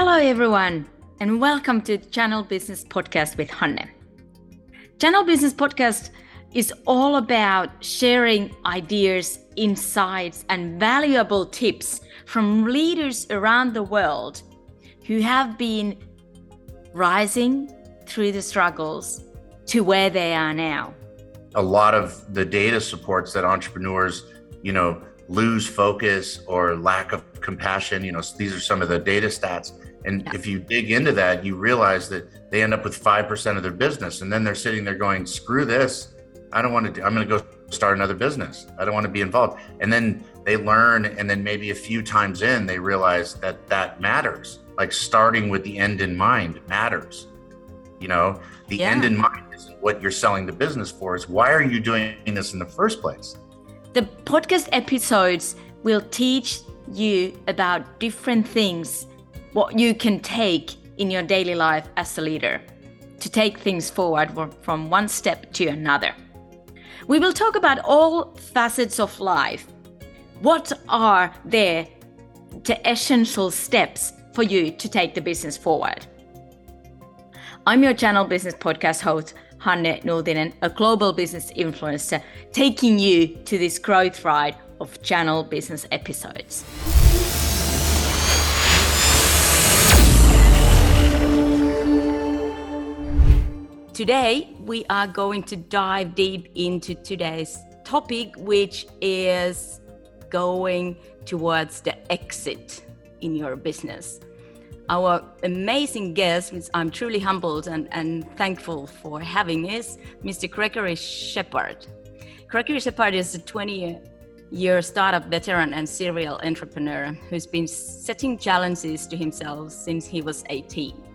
Hello, everyone, and welcome to Channel Business Podcast with Hanne. Channel Business Podcast is all about sharing ideas, insights, and valuable tips from leaders around the world who have been rising through the struggles to where they are now. A lot of the data supports that entrepreneurs, you know, lose focus or lack of compassion. You know, these are some of the data stats. And yeah. if you dig into that, you realize that they end up with 5% of their business. And then they're sitting there going, screw this. I don't want to do, I'm going to go start another business. I don't want to be involved. And then they learn. And then maybe a few times in, they realize that that matters. Like starting with the end in mind matters. You know, the yeah. end in mind is what you're selling the business for is why are you doing this in the first place? The podcast episodes will teach you about different things, what you can take in your daily life as a leader to take things forward from one step to another. We will talk about all facets of life. What are there the essential steps for you to take the business forward? I'm your channel business podcast host, Hanne Nultinen, a global business influencer, taking you to this growth ride of channel business episodes. Today, we are going to dive deep into today's topic, which is going towards the exit in your business our amazing guest, which I'm truly humbled and, and thankful for having, is Mr. Gregory Shepard. Gregory Shepard is a 20 year startup veteran and serial entrepreneur who's been setting challenges to himself since he was 18.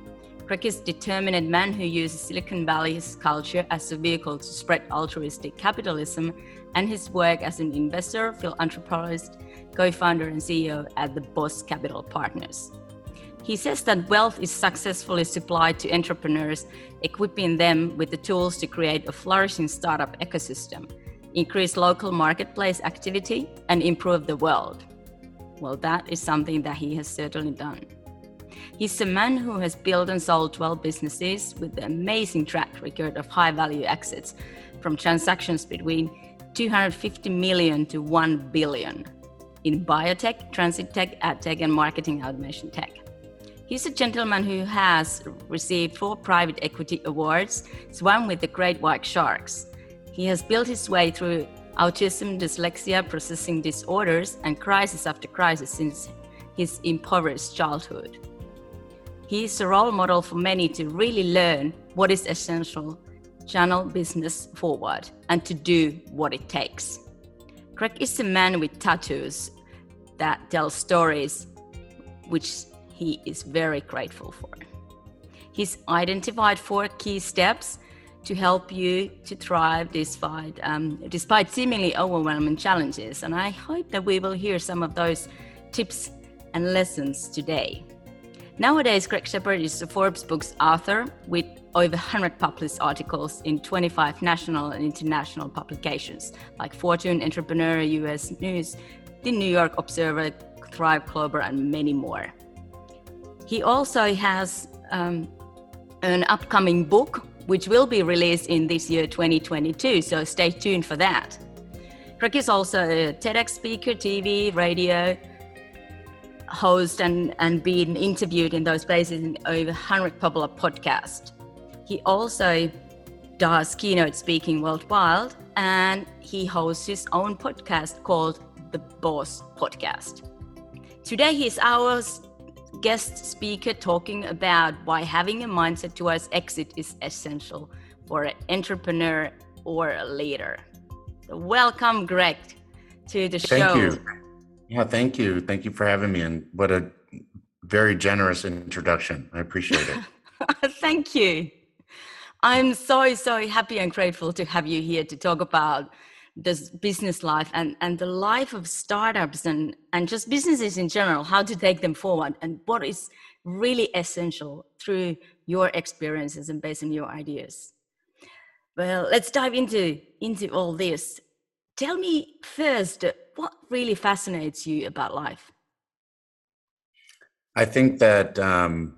A determined man who uses Silicon Valley's culture as a vehicle to spread altruistic capitalism, and his work as an investor, philanthropist, co founder, and CEO at the Boss Capital Partners. He says that wealth is successfully supplied to entrepreneurs, equipping them with the tools to create a flourishing startup ecosystem, increase local marketplace activity, and improve the world. Well, that is something that he has certainly done. He's a man who has built and sold 12 businesses with an amazing track record of high value exits from transactions between 250 million to 1 billion in biotech, transit tech, ad tech, and marketing automation tech. He's a gentleman who has received four private equity awards, swam with the great white sharks. He has built his way through autism, dyslexia, processing disorders, and crisis after crisis since his impoverished childhood. He is a role model for many to really learn what is essential, channel business forward, and to do what it takes. Greg is a man with tattoos that tell stories which he is very grateful for. He's identified four key steps to help you to thrive despite, um, despite seemingly overwhelming challenges. And I hope that we will hear some of those tips and lessons today. Nowadays, Greg Shepard is a Forbes Books author with over 100 published articles in 25 national and international publications like Fortune, Entrepreneur, US News, The New York Observer, Thrive Global, and many more. He also has um, an upcoming book which will be released in this year 2022, so stay tuned for that. Greg is also a TEDx speaker, TV, radio host, and, and been interviewed in those places in over 100 popular podcasts. He also does keynote speaking worldwide, and he hosts his own podcast called the Boss Podcast. Today, he's our guest speaker talking about why having a mindset towards exit is essential for an entrepreneur or a leader. So welcome, Greg, to the show. Thank you. Yeah, thank you. Thank you for having me. And what a very generous introduction. I appreciate it. thank you. I'm so, so happy and grateful to have you here to talk about this business life and, and the life of startups and, and just businesses in general, how to take them forward and what is really essential through your experiences and based on your ideas. Well, let's dive into, into all this. Tell me first, what really fascinates you about life? I think that um,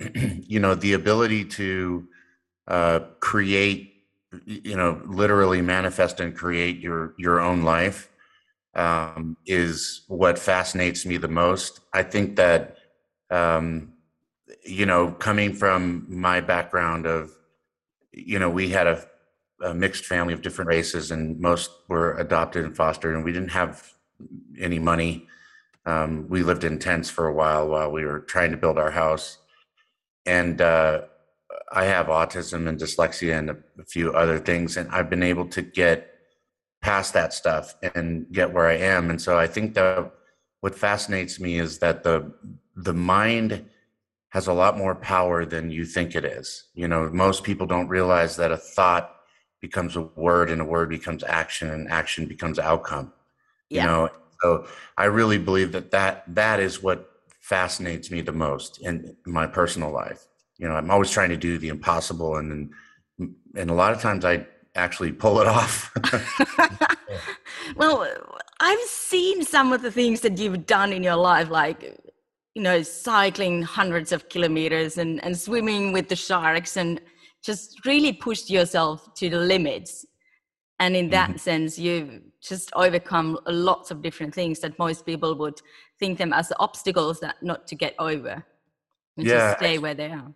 you know the ability to uh, create, you know, literally manifest and create your your own life um, is what fascinates me the most. I think that um, you know, coming from my background of, you know, we had a, a mixed family of different races, and most were adopted and fostered, and we didn't have any money. Um, we lived in tents for a while while we were trying to build our house, and uh, I have autism and dyslexia and a, a few other things, and I've been able to get past that stuff and get where I am. And so I think that what fascinates me is that the the mind has a lot more power than you think it is. You know, most people don't realize that a thought becomes a word and a word becomes action and action becomes outcome. Yeah. You know, so I really believe that that that is what fascinates me the most in my personal life. You know, I'm always trying to do the impossible and and a lot of times I actually pull it off. well, I've seen some of the things that you've done in your life like you know, cycling hundreds of kilometers and, and swimming with the sharks and just really pushed yourself to the limits. And in that mm-hmm. sense, you've just overcome lots of different things that most people would think them as obstacles that not to get over and yeah, stay I, where they are.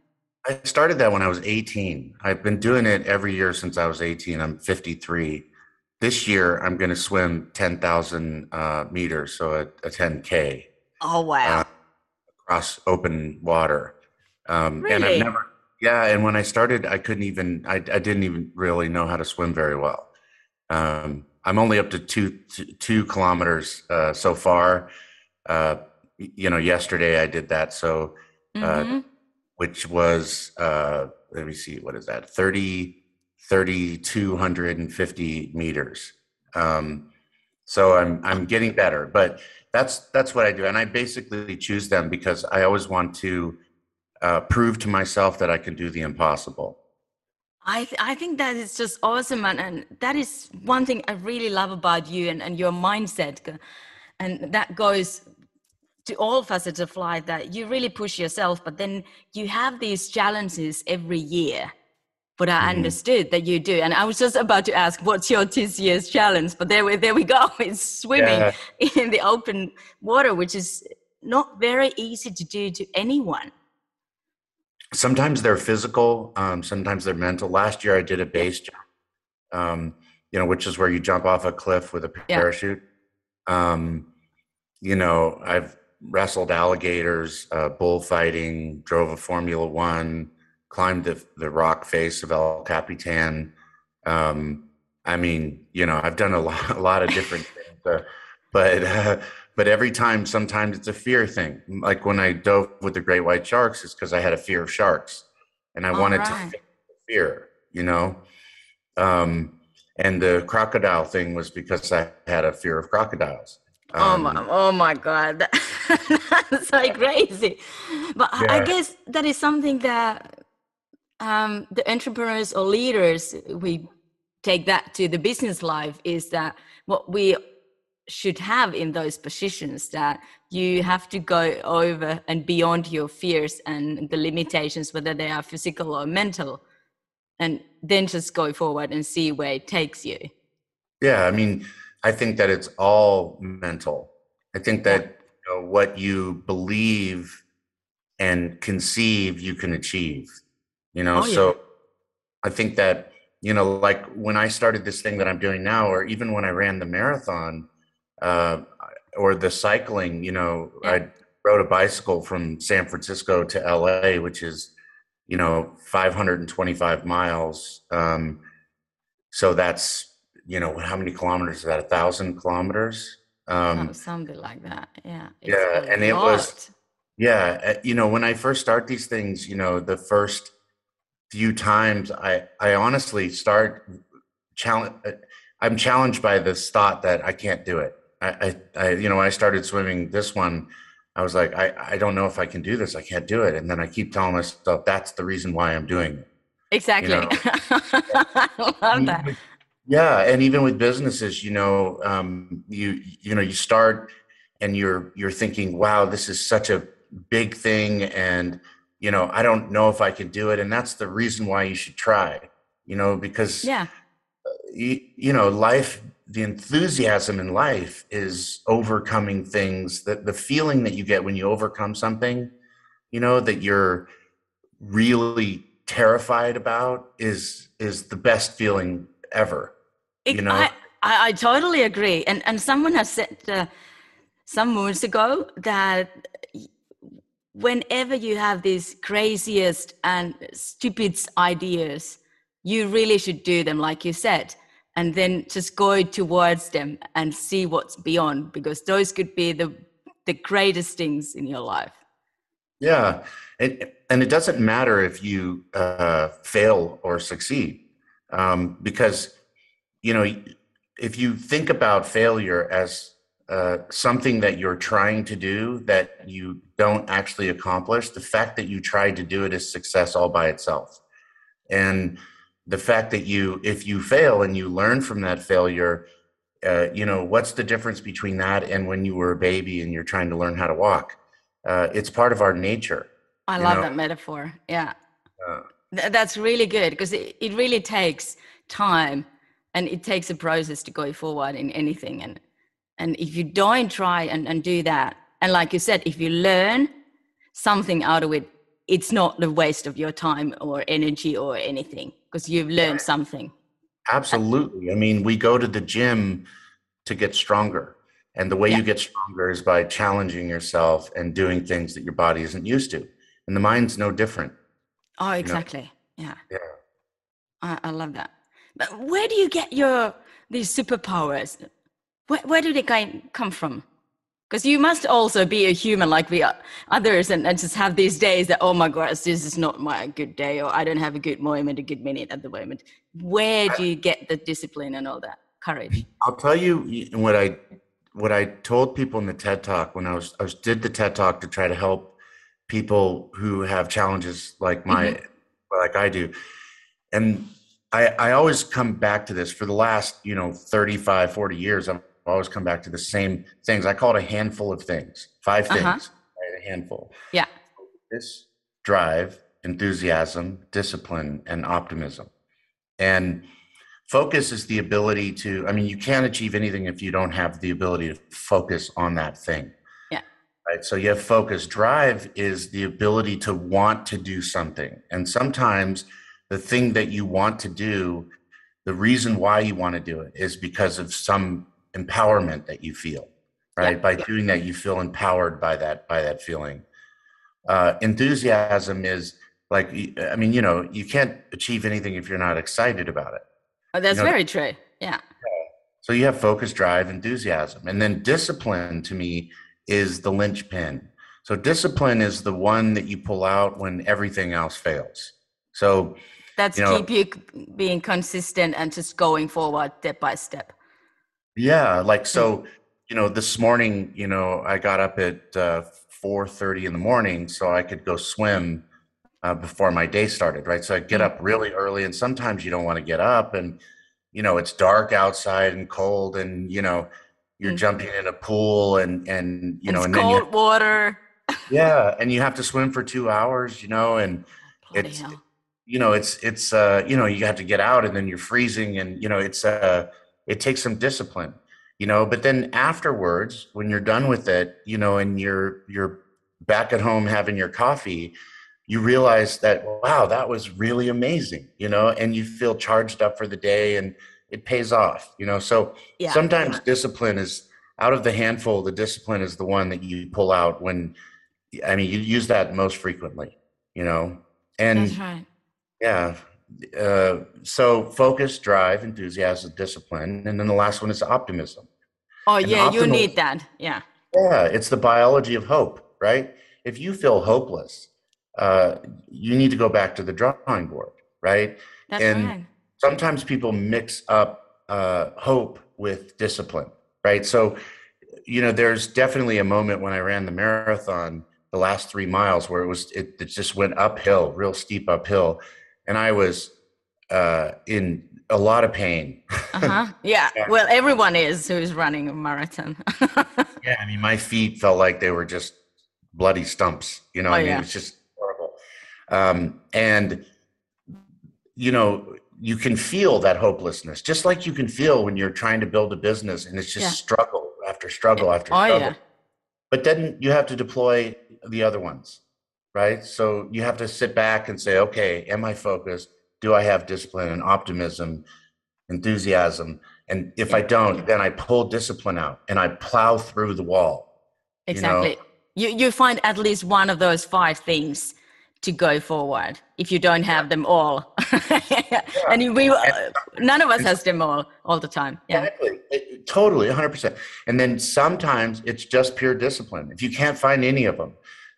I started that when I was 18. I've been doing it every year since I was 18. I'm 53. This year, I'm going to swim 10,000 uh, meters, so a, a 10K. Oh, wow. Uh, across open water. Um, really? And I've never, yeah. And when I started, I couldn't even, I, I didn't even really know how to swim very well. Um, I'm only up to two, two kilometers uh, so far. Uh, you know, yesterday I did that. So, uh, mm-hmm. which was, uh, let me see, what is that? 30, 3,250 meters. Um, so I'm, I'm getting better, but that's that's what I do, and I basically choose them because I always want to uh, prove to myself that I can do the impossible. I th- I think that is just awesome, and, and that is one thing I really love about you and, and your mindset, and that goes to all facets of life. That you really push yourself, but then you have these challenges every year but I mm-hmm. understood that you do. And I was just about to ask, what's your this year's challenge? But there we, there we go. It's swimming yeah. in the open water, which is not very easy to do to anyone. Sometimes they're physical, um, sometimes they're mental. Last year I did a base jump, um, you know, which is where you jump off a cliff with a parachute. Yeah. Um, you know, I've wrestled alligators, uh, bullfighting, drove a Formula One, climbed the, the rock face of El Capitan. Um, I mean, you know, I've done a lot, a lot of different things, uh, but, uh, but every time, sometimes it's a fear thing. Like when I dove with the great white sharks, it's because I had a fear of sharks and I All wanted right. to fear, you know? Um, and the crocodile thing was because I had a fear of crocodiles. Um, oh my, oh my God. That's like crazy. But yeah. I guess that is something that um, the entrepreneurs or leaders, we take that to the business life, is that what we should have in those positions that you have to go over and beyond your fears and the limitations, whether they are physical or mental, and then just go forward and see where it takes you. Yeah, I mean, I think that it's all mental. I think that you know, what you believe and conceive, you can achieve you know oh, so i think that you know like when i started this thing that i'm doing now or even when i ran the marathon uh, or the cycling you know yeah. i rode a bicycle from san francisco to la which is you know 525 miles um, so that's you know how many kilometers is that a thousand kilometers um, oh, something like that yeah yeah and it was yeah uh, you know when i first start these things you know the first few times I I honestly start challenge. I'm challenged by this thought that I can't do it. I, I, I, you know when I started swimming this one, I was like I I don't know if I can do this. I can't do it. And then I keep telling myself that's the reason why I'm doing it. Exactly. You know? I love that. Yeah, and even with businesses, you know, um, you you know, you start and you're you're thinking wow this is such a big thing and you know i don't know if i can do it and that's the reason why you should try you know because yeah you, you know life the enthusiasm in life is overcoming things that the feeling that you get when you overcome something you know that you're really terrified about is is the best feeling ever it, you know? I, I, I, totally agree. And and someone has said uh, some months ago that whenever you have these craziest and stupid ideas you really should do them like you said and then just go towards them and see what's beyond because those could be the the greatest things in your life. Yeah and and it doesn't matter if you uh, fail or succeed um, because you know if you think about failure as uh, something that you're trying to do that you don't actually accomplish the fact that you tried to do it is success all by itself. And the fact that you if you fail and you learn from that failure uh, you know what's the difference between that and when you were a baby and you're trying to learn how to walk? Uh, it's part of our nature i love know? that metaphor yeah. Uh, Th- that's really good because it, it really takes time and it takes a process to go forward in anything and and if you don't try and, and do that and like you said if you learn something out of it it's not the waste of your time or energy or anything because you've learned something. Absolutely. I mean, we go to the gym to get stronger. And the way yeah. you get stronger is by challenging yourself and doing things that your body isn't used to. And the mind's no different. Oh, exactly. You know? Yeah. Yeah. I, I, love that. But where do you get your these superpowers? Where, where do they come from? Because you must also be a human like we are others and, and just have these days that oh my gosh this is not my good day or i don't have a good moment a good minute at the moment. Where do you get the discipline and all that? Courage. I'll tell you what i what i told people in the ted talk when i was i was did the ted talk to try to help people who have challenges like my mm-hmm. like i do. And I, I always come back to this. For the last you know 35 40 years i'm always come back to the same things. I call it a handful of things, 5 uh-huh. things, right? a handful. Yeah. This drive, enthusiasm, discipline, and optimism. And focus is the ability to, I mean, you can't achieve anything if you don't have the ability to focus on that thing. Yeah. Right. So you have focus. Drive is the ability to want to do something. And sometimes the thing that you want to do, the reason why you want to do it is because of some empowerment that you feel right? Yeah. by doing that you feel empowered by that by that feeling. Uh, enthusiasm is like i mean you know you can't achieve anything if you're not excited about it. Oh, that's you know? very true. Yeah. So you have focus drive enthusiasm. And then discipline to me is the linchpin. So discipline is the one that you pull out when everything else fails. So that's you know, keep you being consistent and just going forward step by step yeah, like so, you know, this morning, you know, I got up at uh, four thirty in the morning so I could go swim uh, before my day started. Right, so I get up really early, and sometimes you don't want to get up, and you know, it's dark outside and cold, and you know, you're mm-hmm. jumping in a pool, and and you know, it's and cold then you, water. yeah, and you have to swim for two hours, you know, and Bloody it's. Hell. You know, it's it's uh, you know, you have to get out and then you're freezing and you know, it's uh it takes some discipline you know but then afterwards when you're done with it you know and you're you're back at home having your coffee you realize that wow that was really amazing you know and you feel charged up for the day and it pays off you know so yeah, sometimes yeah. discipline is out of the handful the discipline is the one that you pull out when i mean you use that most frequently you know and right. yeah uh, so focus, drive, enthusiasm, discipline, and then the last one is optimism. Oh and yeah, you need that. Yeah. Yeah, it's the biology of hope, right? If you feel hopeless, uh, you need to go back to the drawing board, right? That's and right. sometimes people mix up uh, hope with discipline, right? So, you know, there's definitely a moment when I ran the marathon, the last three miles, where it was it, it just went uphill, real steep uphill and I was uh, in a lot of pain. uh-huh. Yeah. yeah. Well, everyone is who is running a marathon. yeah. I mean, my feet felt like they were just bloody stumps. You know, oh, I mean, yeah. it was just horrible. Um, and, you know, you can feel that hopelessness, just like you can feel when you're trying to build a business and it's just yeah. struggle after struggle after oh, struggle. Yeah. But then you have to deploy the other ones, right? So you have to sit back and say, okay, am I focused? Do I have discipline and optimism, enthusiasm? And if. I don't, then I pull discipline out and I plow through the wall. Exactly. You, know? you, you find at least one of those five things to go forward if you don't have them all yeah. and we uh, none of us has them all all the time yeah exactly it, totally 100% and then sometimes it's just pure discipline if you can't find any of them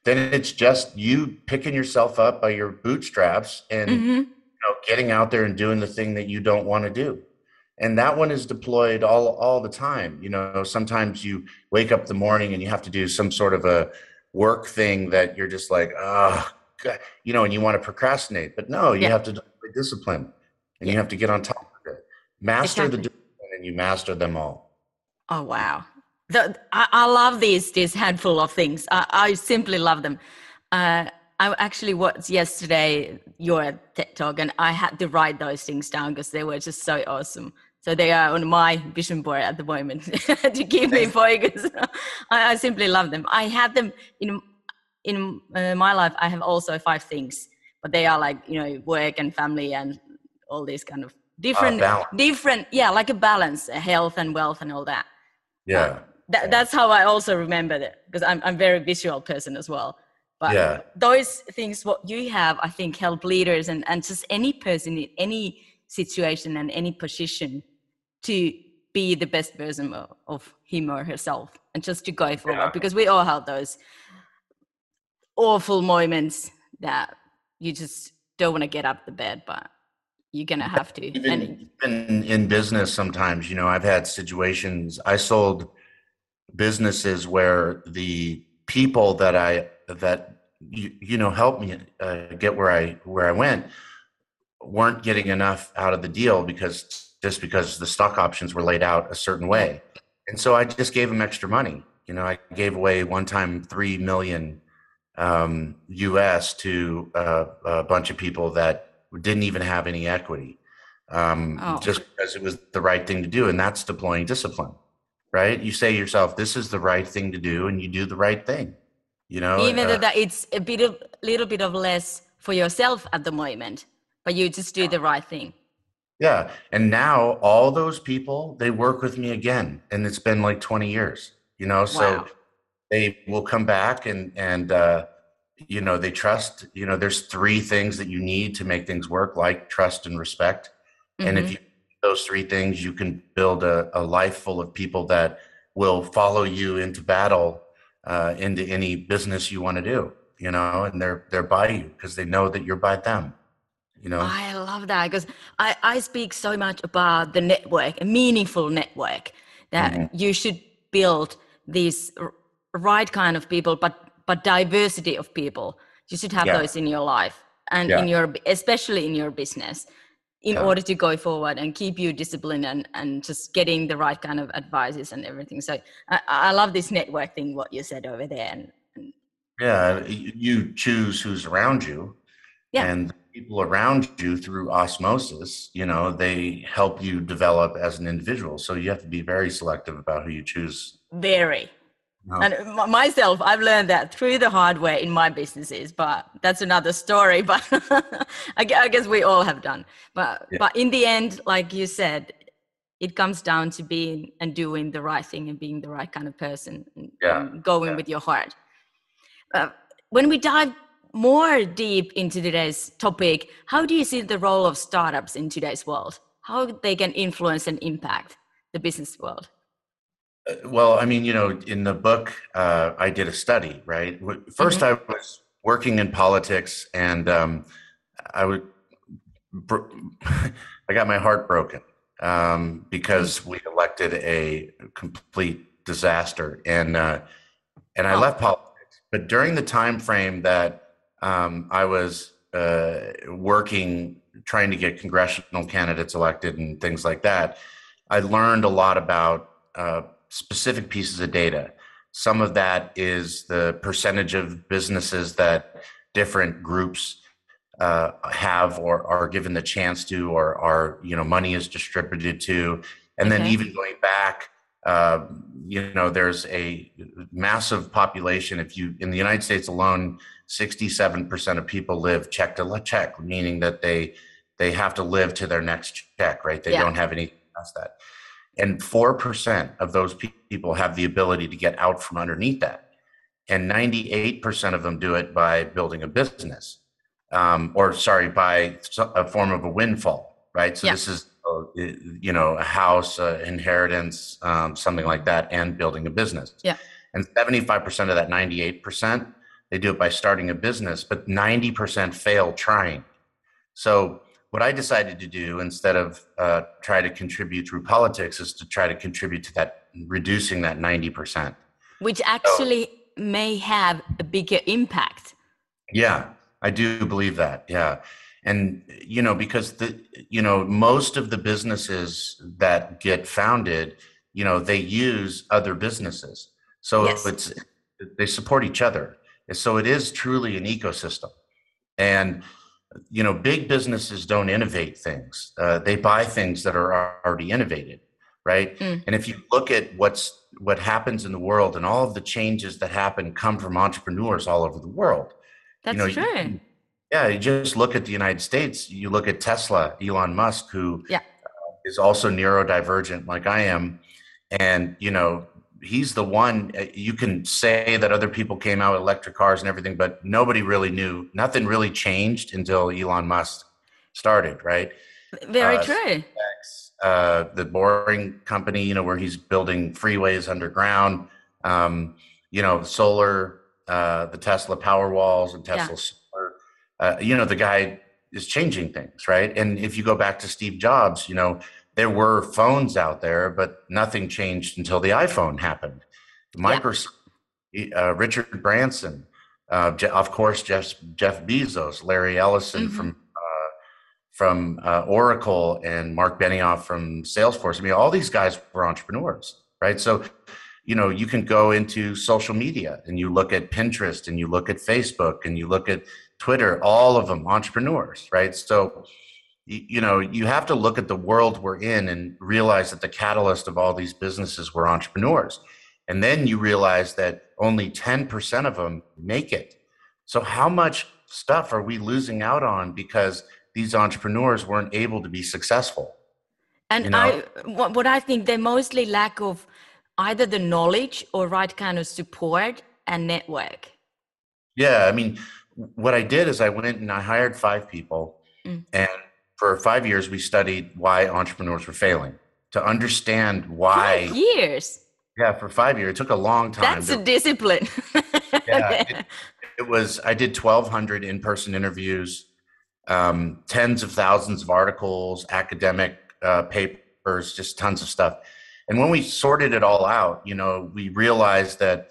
then it's just you picking yourself up by your bootstraps and mm-hmm. you know getting out there and doing the thing that you don't want to do and that one is deployed all all the time you know sometimes you wake up the morning and you have to do some sort of a work thing that you're just like oh you know, and you want to procrastinate, but no, you yeah. have to discipline and yeah. you have to get on top of it. Master exactly. the discipline and you master them all. Oh, wow. The, I, I, love these, this handful of things. I, I simply love them. Uh, I actually watched yesterday your TED talk and I had to write those things down because they were just so awesome. So they are on my vision board at the moment to keep me focused. I, I simply love them. I have them in in uh, my life i have also five things but they are like you know work and family and all these kind of different uh, different yeah like a balance health and wealth and all that yeah uh, that, that's how i also remember it because I'm, I'm a very visual person as well but yeah. those things what you have i think help leaders and, and just any person in any situation and any position to be the best version of, of him or herself and just to go forward yeah. because we all have those awful moments that you just don't want to get up the bed, but you're gonna have to. Even, and even in business, sometimes you know I've had situations. I sold businesses where the people that I that you, you know helped me uh, get where I where I went weren't getting enough out of the deal because just because the stock options were laid out a certain way, and so I just gave them extra money. You know, I gave away one time three million um, U.S. to uh, a bunch of people that didn't even have any equity, um, oh. just because it was the right thing to do, and that's deploying discipline. Right? You say yourself, "This is the right thing to do," and you do the right thing. You know, even uh, that it's a bit of little bit of less for yourself at the moment, but you just do the right thing. Yeah, and now all those people they work with me again, and it's been like twenty years. You know, so. Wow they will come back and and uh, you know they trust you know there's three things that you need to make things work like trust and respect mm-hmm. and if mm-hmm. you those three things you can build a, a life full of people that will follow you into battle uh, into any business you want to do you know and they're they're by you because they know that you're by them you know i love that because i i speak so much about the network a meaningful network that mm-hmm. you should build these right kind of people but but diversity of people you should have yeah. those in your life and yeah. in your especially in your business in yeah. order to go forward and keep you disciplined and, and just getting the right kind of advices and everything. So i, I love this network thing what you said over there and, and yeah you choose who's around you. Yeah. and people around you through osmosis you know they help you develop as an individual. So you have to be very selective about who you choose. Very no. And myself, I've learned that through the hard way in my businesses, but that's another story. But I guess we all have done. But yeah. but in the end, like you said, it comes down to being and doing the right thing and being the right kind of person and, yeah. going yeah. with your heart. Uh, when we dive more deep into today's topic, how do you see the role of startups in today's world? How they can influence and impact the business world? Uh, well, I mean, you know, in the book, uh, I did a study, right? 1st mm-hmm. I was working in politics and um, I would, I got my heart broken um, because mm-hmm. we elected a complete disaster and, uh, and I oh. left politics. But during the time frame that um, I was uh, working trying to get congressional candidates elected and things like that, I learned a lot about uh, specific pieces of data. Some of that is the percentage of businesses that different groups uh, have or are given the chance to, or are you know money is distributed to, and okay. then even going back. Uh, you know, there's a massive population. If you in the United States alone, 67% of people live check to check, meaning that they they have to live to their next check, right? They yeah. don't have any past that. And 4% of those people have the ability to get out from underneath that. And 98% of them do it by building a business, um, or sorry, by a form of a windfall, right? So yeah. this is, uh, you know, a house, uh, inheritance, um, something like that, and building a business. Yeah. And 75% of that 98%, they do it by starting a business, but 90% fail trying. So what I decided to do instead of uh, try to contribute through politics is to try to contribute to that reducing that 90%. Which actually so, may have a bigger impact. Yeah, I do believe that. Yeah. And you know because the you know most of the businesses that get founded, you know, they use other businesses. So yes. it's they support each other. So it is truly an ecosystem. And you know, big businesses don't innovate things. Uh, they buy things that are already innovated, right? Mm. And if you look at what's what happens in the world and all of the changes that happen come from entrepreneurs all over the world. That's you know, true. You, yeah, you just look at the United States. You look at Tesla, Elon Musk, who yeah. uh, is also neurodivergent like I am, and you know he's the one uh, you can say that other people came out with electric cars and everything but nobody really knew. Nothing really changed until elon musk started right? Very uh, true. Uh, the boring company you know where he's building freeways underground. Um, you know solar uh, the tesla power walls and tesla yeah. solar uh, you know the guy is changing things right? And if you go back to steve jobs you know there were phones out there, but nothing changed until the iPhone happened. Microsoft, yeah. uh, Richard Branson, uh, of course, Jeff, Jeff Bezos, Larry Ellison mm-hmm. from uh, from uh, Oracle, and Marc Benioff from Salesforce. I mean, all these guys were entrepreneurs, right? So, you know, you can go into social media and you look at Pinterest and you look at Facebook and you look at Twitter. All of them entrepreneurs, right? So you know you have to look at the world we're in and realize that the catalyst of all these businesses were entrepreneurs and then you realize that only 10% of them make it so how much stuff are we losing out on because these entrepreneurs weren't able to be successful and you know? i what i think they mostly lack of either the knowledge or right kind of support and network yeah i mean what i did is i went and i hired five people mm. and for five years, we studied why entrepreneurs were failing to understand why. Five years. Yeah, for five years. It took a long time. That's to, a discipline. yeah, it, it, was. I did 1,200 in person interviews, um, tens of thousands of articles, academic uh, papers, just tons of stuff. And when we sorted it all out, you know, we realized that,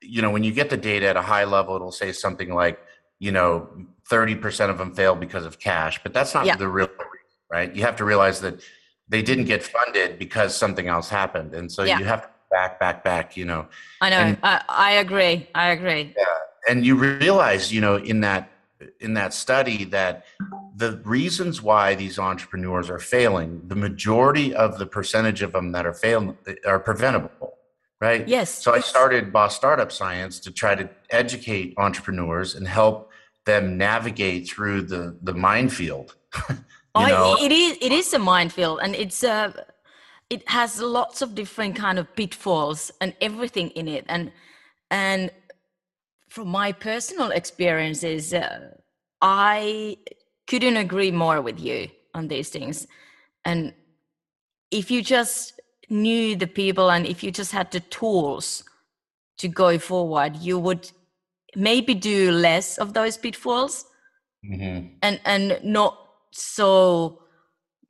you know, when you get the data at a high level, it'll say something like, you know, 30% of them failed because of cash, but that's not yeah. the real reason, right? You have to realize that they didn't get funded because something else happened. And so yeah. you have to back, back, back, you know. I know. And, I, I agree. I agree. Yeah. And you realize, you know, in that in that study that the reasons why these entrepreneurs are failing, the majority of the percentage of them that are failing are preventable right? Yes. So I started Boss Startup Science to try to educate entrepreneurs and help them navigate through the the minefield. oh, it is it is a minefield, and it's a uh, it has lots of different kind of pitfalls and everything in it, and and from my personal experiences, uh, I couldn't agree more with you on these things, and if you just knew the people and if you just had the tools to go forward, you would maybe do less of those pitfalls mm-hmm. and and not so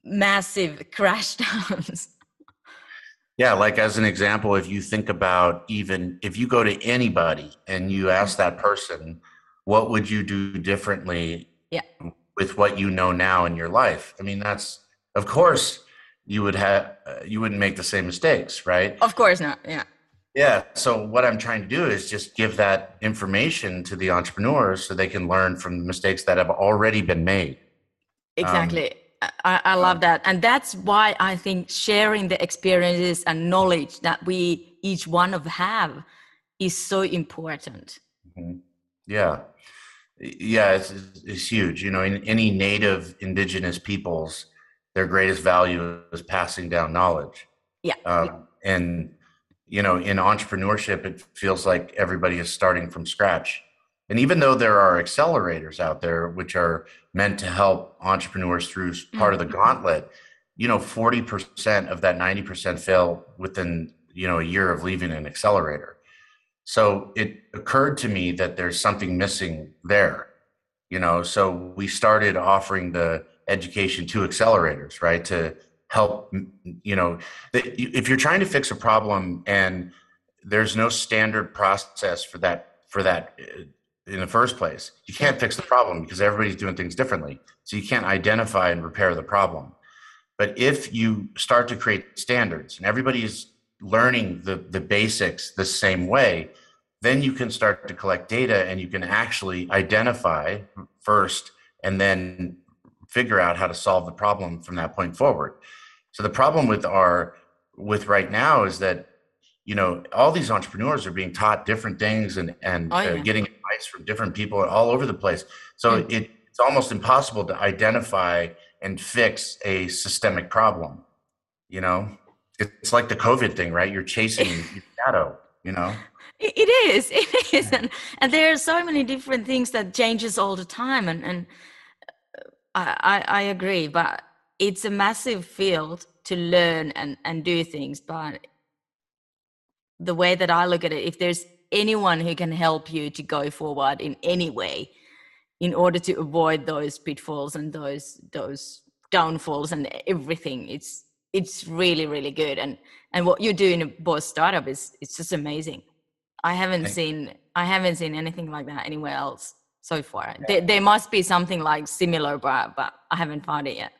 massive crash downs yeah like as an example if you think about even if you go to anybody and you ask that person what would you do differently yeah with what you know now in your life. I mean, that's of course you would have uh, you wouldn't make the same mistakes, right? Of course not. Yeah. Yeah. So what I'm trying to do is just give that information to the entrepreneurs so they can learn from the mistakes that have already been made. Exactly. Um, I, I love that. And that's why I think sharing the experiences and knowledge that we each one of have is so important. Mm-hmm. Yeah. Yeah, it's, it's huge. You know, in any native indigenous peoples, their greatest value is passing down knowledge. Yeah. Um, and you know, in entrepreneurship, it feels like everybody is starting from scratch. And even though there are accelerators out there which are meant to help entrepreneurs through part of the mm-hmm. gauntlet, you know, 40% of that 90% fail within, you know, a year of leaving an accelerator. So it occurred to me that there's something missing there, you know. So we started offering the education to accelerators, right? To help you know if you're trying to fix a problem and there's no standard process for that for that uh, in the first place you can't fix the problem because everybody's doing things differently. So you can't identify and repair the problem. But if you start to create standards and everybody's learning the the basics the same way then you can start to collect data and you can actually identify first and then figure out how to solve the problem from that point forward. So the problem with our with right now is that you know all these entrepreneurs are being taught different things and and oh, yeah. uh, getting advice from different people all over the place. So mm-hmm. it, it's almost impossible to identify and fix a systemic problem. You know, it's like the COVID thing, right? You're chasing your shadow. You know. It is. It is, and and there are so many different things that changes all the time, and and I, I agree, but it's a massive field to learn and, and do things. But the way that I look at it, if there's anyone who can help you to go forward in any way in order to avoid those pitfalls and those those downfalls and everything, it's it's really, really good. And and what you do in a boss startup is it's just amazing. I haven't seen I haven't seen anything like that anywhere else so far. Yeah. There, there must be something like similar, but but I haven't found it yet.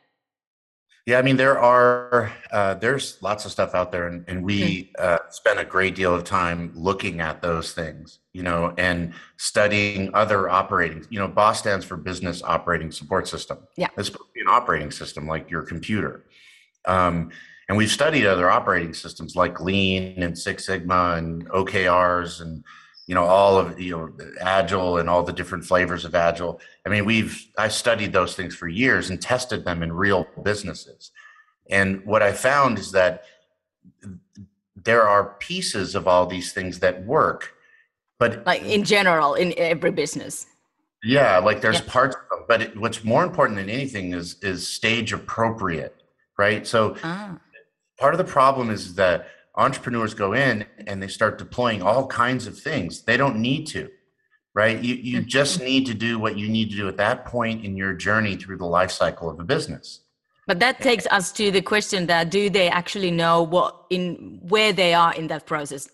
Yeah, I mean there are uh, there's lots of stuff out there, and, and we uh, spend a great deal of time looking at those things, you know, and studying other operating. You know, BOSS stands for Business Operating Support System. Yeah, it's supposed to be an operating system like your computer. Um, and we've studied other operating systems like Lean and Six Sigma and OKRs and you know all of you know agile and all the different flavors of agile i mean we've i studied those things for years and tested them in real businesses and what i found is that there are pieces of all these things that work but like in general in every business yeah like there's yeah. parts them, but it, what's more important than anything is is stage appropriate right so ah. part of the problem is that entrepreneurs go in and they start deploying all kinds of things. They don't need to, right? You, you mm-hmm. just need to do what you need to do at that point in your journey through the life cycle of a business. But that takes us to the question that do they actually know what in where they are in that process?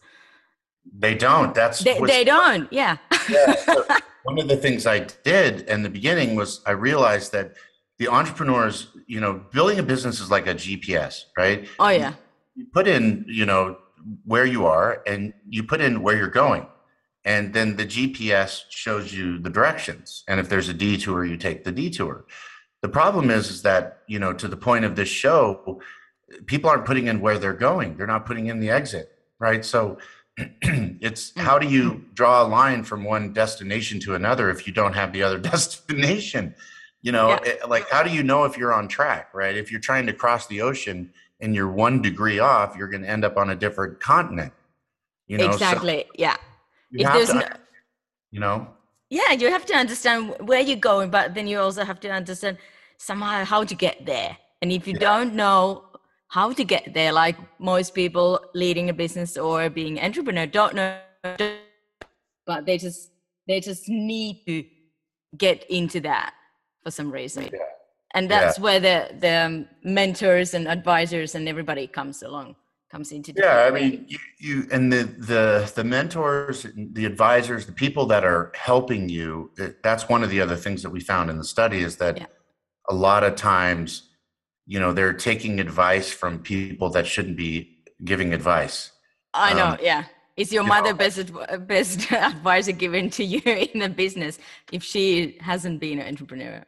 They don't. That's they, they don't. Yeah. yeah so one of the things I did in the beginning was I realized that the entrepreneurs, you know, building a business is like a GPS, right? Oh yeah you put in, you know, where you are and you put in where you're going. And then the GPS shows you the directions. And if there's a detour, you take the detour. The problem is, is that, you know, to the point of this show, people aren't putting in where they're going. They're not putting in the exit, right? So it's mm. how do you draw a line from one destination to another if you don't have the other destination? You know, yeah. it, like how do you know if you're on track, right? If you're trying to cross the ocean and you're one degree off, you're going to end up on a different continent. You know, exactly. So yeah. You if there's to, no, you know. Yeah, you have to understand where you're going, but then you also have to understand somehow how to get there. And if you yeah. don't know how to get there, like most people leading a business or being entrepreneur don't know, but they just they just need to get into that for some reason. Yeah and that's yeah. where the the mentors and advisors and everybody comes along comes into yeah i mean you, you and the the the mentors the advisors the people that are helping you that's one of the other things that we found in the study is that yeah. a lot of times you know they're taking advice from people that shouldn't be giving advice. I know um, yeah. Is your you mother know, best best advisor given to you in the business if she hasn't been an entrepreneur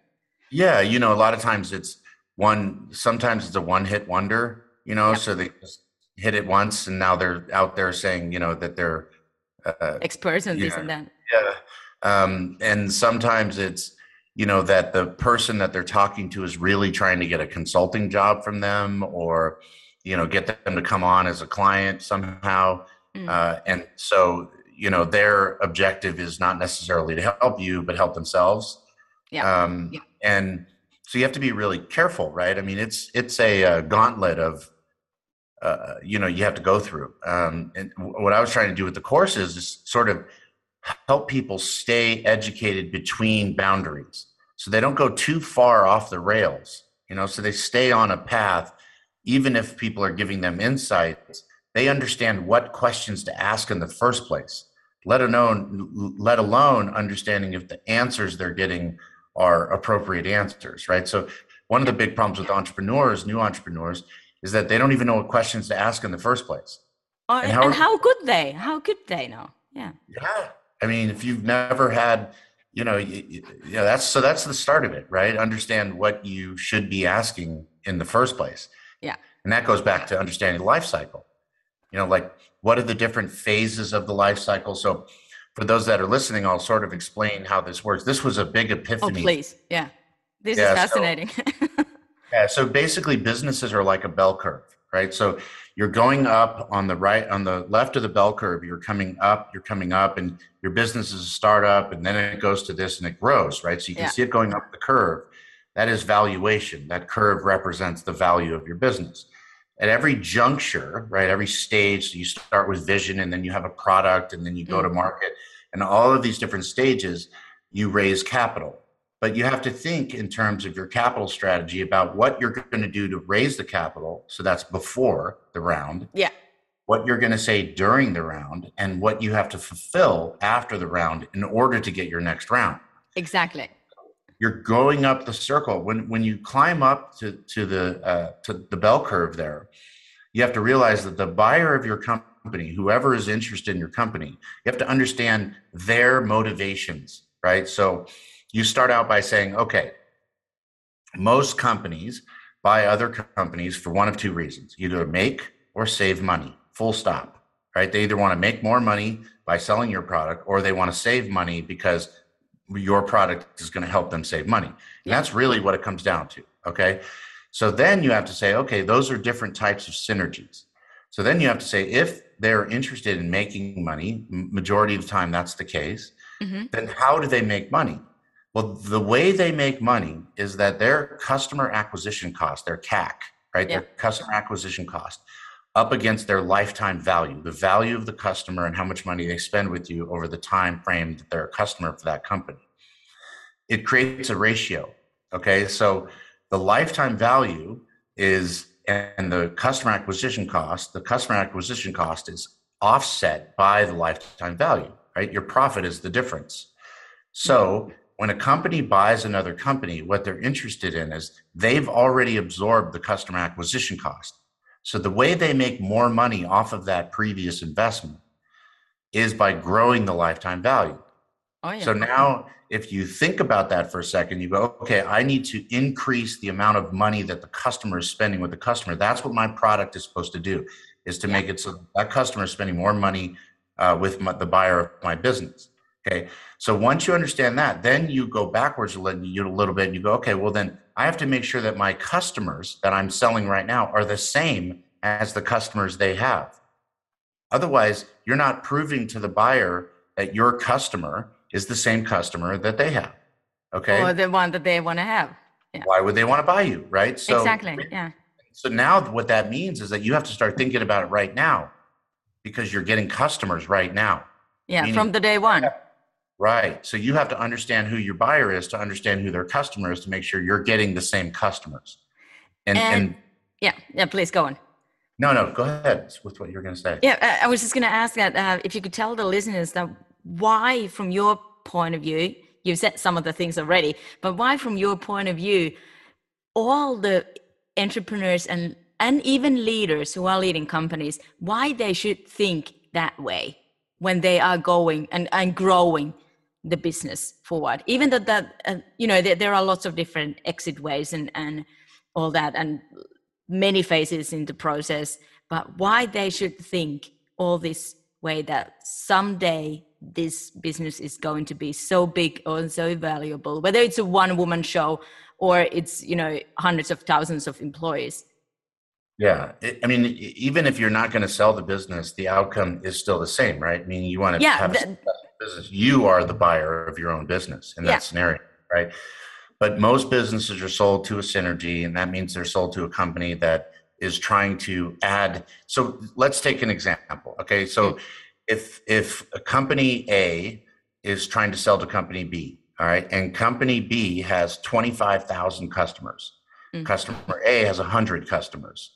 yeah you know a lot of times it's one sometimes it's a one hit wonder you know so they just hit it once and now they're out there saying you know that they're uh, experts and this and that yeah um, and sometimes it's you know that the person that they're talking to is really trying to get a consulting job from them or you know get them to come on as a client somehow mm. uh, and so you know their objective is not necessarily to help you but help themselves yeah. Um, yeah. And so you have to be really careful right i mean it's it's a, a gauntlet of uh, you know you have to go through. Um, and what I was trying to do with the courses is sort of help people stay educated between boundaries, so they don't go too far off the rails. You know, so they stay on a path, even if people are giving them insights. They understand what questions to ask in the first place. Let alone, let alone understanding if the answers they're getting are appropriate answers, right? So, one of the big problems with entrepreneurs, new entrepreneurs, is that they don't even know what questions to ask in the first place. Uh, and, how, and how could they? How could they know? Yeah. Yeah. I mean, if you've never had, you know, you, yeah, that's so that's the start of it, right? Understand what you should be asking in the first place. Yeah. And that goes back to understanding the life cycle. You know, like what are the different phases of the life cycle? So, for those that are listening, I'll sort of explain how this works. This was a big oh, epiphany. Oh, please. Yeah. This yeah, is fascinating. So, Yeah. So basically, businesses are like a bell curve, right? So you're going up on the right, on the left of the bell curve. You're coming up, you're coming up, and your business is a startup, and then it goes to this and it grows, right? So you can yeah. see it going up the curve. That is valuation. That curve represents the value of your business. At every juncture, right? Every stage, so you start with vision, and then you have a product, and then you go to mm. market, and all of these different stages, you raise capital but you have to think in terms of your capital strategy about what you're going to do to raise the capital. So that's before the round. Yeah. What you're going to say during the round and what you have to fulfill after the round in order to get your next round. Exactly. You're going up the circle. When when you climb up to to the uh, to the bell curve there, you have to realize that the buyer of your company, whoever is interested in your company, you have to understand their motivations, right? So you start out by saying, okay, most companies buy other companies for one of two reasons either make or save money, full stop, right? They either want to make more money by selling your product or they want to save money because your product is going to help them save money. And that's really what it comes down to. Okay. So then you have to say, okay, those are different types of synergies. So then you have to say, if they're interested in making money, majority of the time that's the case, mm-hmm. then how do they make money? Well, the way they make money is that their customer acquisition cost, their CAC, right? Yeah. Their customer acquisition cost up against their lifetime value, the value of the customer and how much money they spend with you over the time frame that they're a customer for that company. It creates a ratio. Okay. So the lifetime value is and the customer acquisition cost, the customer acquisition cost is offset by the lifetime value, right? Your profit is the difference. So when a company buys another company, what they're interested in is they've already absorbed the customer acquisition cost. So the way they make more money off of that previous investment is by growing the lifetime value. Oh, yeah. So now, if you think about that for a second, you go, okay, I need to increase the amount of money that the customer is spending with the customer. That's what my product is supposed to do, is to yeah. make it so that customer is spending more money uh, with my, the buyer of my business. Okay. So once you understand that, then you go backwards a little bit and you go, okay, well, then I have to make sure that my customers that I'm selling right now are the same as the customers they have. Otherwise, you're not proving to the buyer that your customer is the same customer that they have. Okay. Or the one that they want to have. Yeah. Why would they want to buy you? Right. So, exactly. Yeah. So now what that means is that you have to start thinking about it right now because you're getting customers right now. Yeah. Meaning, from the day one. Right. So you have to understand who your buyer is to understand who their customer is to make sure you're getting the same customers. And, and, and yeah, yeah, please go on. No, no, go ahead with what you're going to say. Yeah, I was just going to ask that uh, if you could tell the listeners that why, from your point of view, you've said some of the things already, but why, from your point of view, all the entrepreneurs and and even leaders who are leading companies, why they should think that way when they are going and, and growing the business forward even though that uh, you know there, there, are lots of different exit ways and and all that and many phases in the process but why they should think all this way that someday this business is going to be so big or so valuable whether it's a one woman show or it's you know hundreds of thousands of employees? Yeah i mean even if you're not going to sell the business the outcome is still the same right? I mean you want to yeah, have the, business. You are the buyer of your own business in that yeah. scenario right but most businesses are sold to a synergy and that means they're sold to a company that is trying to add so let's take an example okay? So if if a company a is trying to sell to company b all right and company b has 25000 customers mm-hmm. customer a has 100 customers.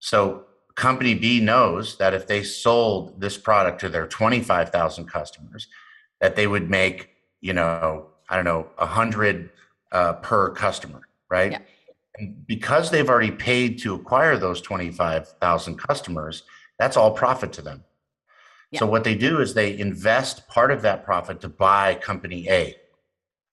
So company b knows that if they sold this product to their 25000 customers that they would make you know i don't know 100 uh, per customer right yeah because they've already paid to acquire those 25,000 customers, that's all profit to them. Yeah. So what they do is they invest part of that profit to buy company A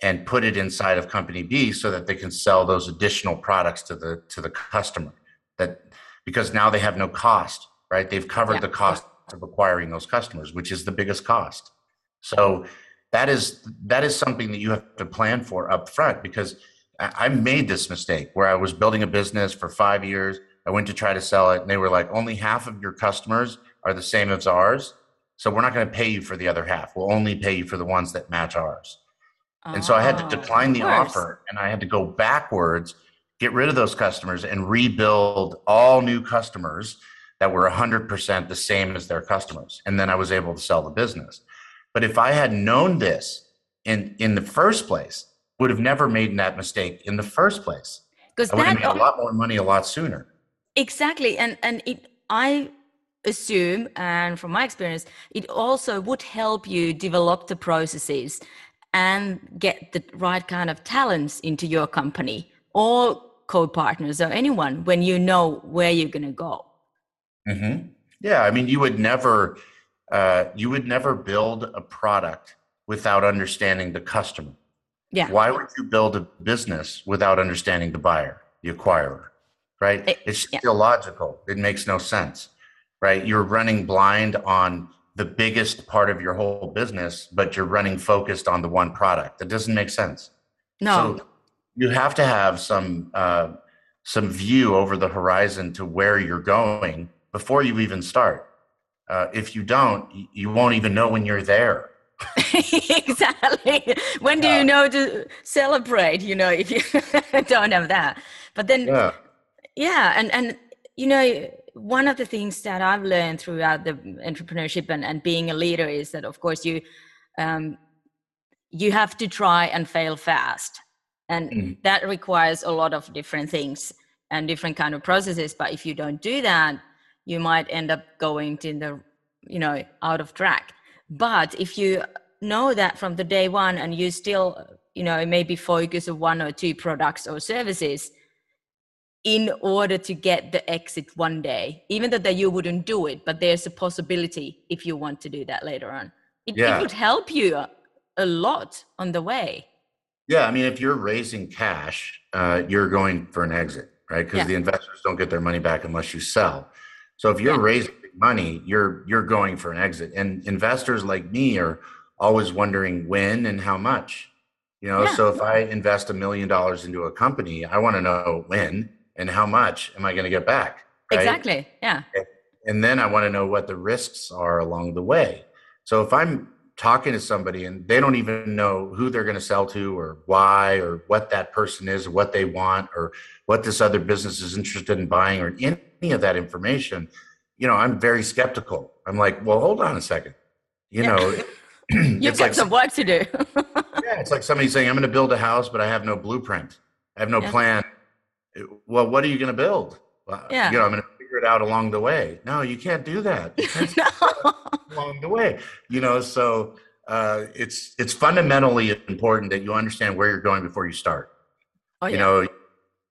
and put it inside of company B so that they can sell those additional products to the to the customer. That because now they have no cost, right? They've covered yeah. the cost of acquiring those customers, which is the biggest cost. So that is that is something that you have to plan for up front because I made this mistake where I was building a business for five years. I went to try to sell it, and they were like, only half of your customers are the same as ours. So we're not going to pay you for the other half. We'll only pay you for the ones that match ours. Oh, and so I had to oh, decline the offer and I had to go backwards, get rid of those customers, and rebuild all new customers that were 100% the same as their customers. And then I was able to sell the business. But if I had known this in, in the first place, would have never made that mistake in the first place. Because I would have made a lot more money a lot sooner. Exactly, and and it I assume, and from my experience, it also would help you develop the processes and get the right kind of talents into your company or co-partners or anyone when you know where you're going to go. Mm-hmm. Yeah, I mean, you would never, uh, you would never build a product without understanding the customer. Yeah. Why would you build a business without understanding the buyer, the acquirer? Right? It, it's yeah. illogical. It makes no sense. Right? You're running blind on the biggest part of your whole business, but you're running focused on the one product. That doesn't make sense. No. So you have to have some uh, some view over the horizon to where you're going before you even start. Uh, if you don't, you won't even know when you're there. exactly. When do yeah. you know to celebrate? You know, if you don't have that. But then, yeah. yeah, and and you know, one of the things that I've learned throughout the entrepreneurship and, and being a leader is that, of course, you um, you have to try and fail fast, and mm. that requires a lot of different things and different kind of processes. But if you don't do that, you might end up going to the you know out of track but if you know that from the day one and you still, you know, maybe focus on one or two products or services in order to get the exit one day, even though that you wouldn't do it, but there's a possibility if you want to do that later on. It, yeah. it would help you a, a lot on the way. Yeah, I mean, if you're raising cash, uh, you're going for an exit, right? Because yeah. the investors don't get their money back unless you sell. So if you're yeah. raising money, you're you're going for an exit. And investors like me are always wondering when and how much. You know, yeah. so if I invest a million dollars into a company, I want to know when and how much am I going to get back. Right? Exactly. Yeah. And then I want to know what the risks are along the way. So if I'm talking to somebody and they don't even know who they're going to sell to or why or what that person is or what they want or what this other business is interested in buying or any of that information you know, I'm very skeptical. I'm like, well, hold on a second. You yeah. know, you've got like some work to do. yeah, it's like somebody saying, I'm going to build a house, but I have no blueprint. I have no yeah. plan. Well, what are you going to build? Well, yeah. You know, I'm going to figure it out along the way. No, you can't do that. Can't no. along the way, you know. So uh, it's it's fundamentally important that you understand where you're going before you start. Oh, you know,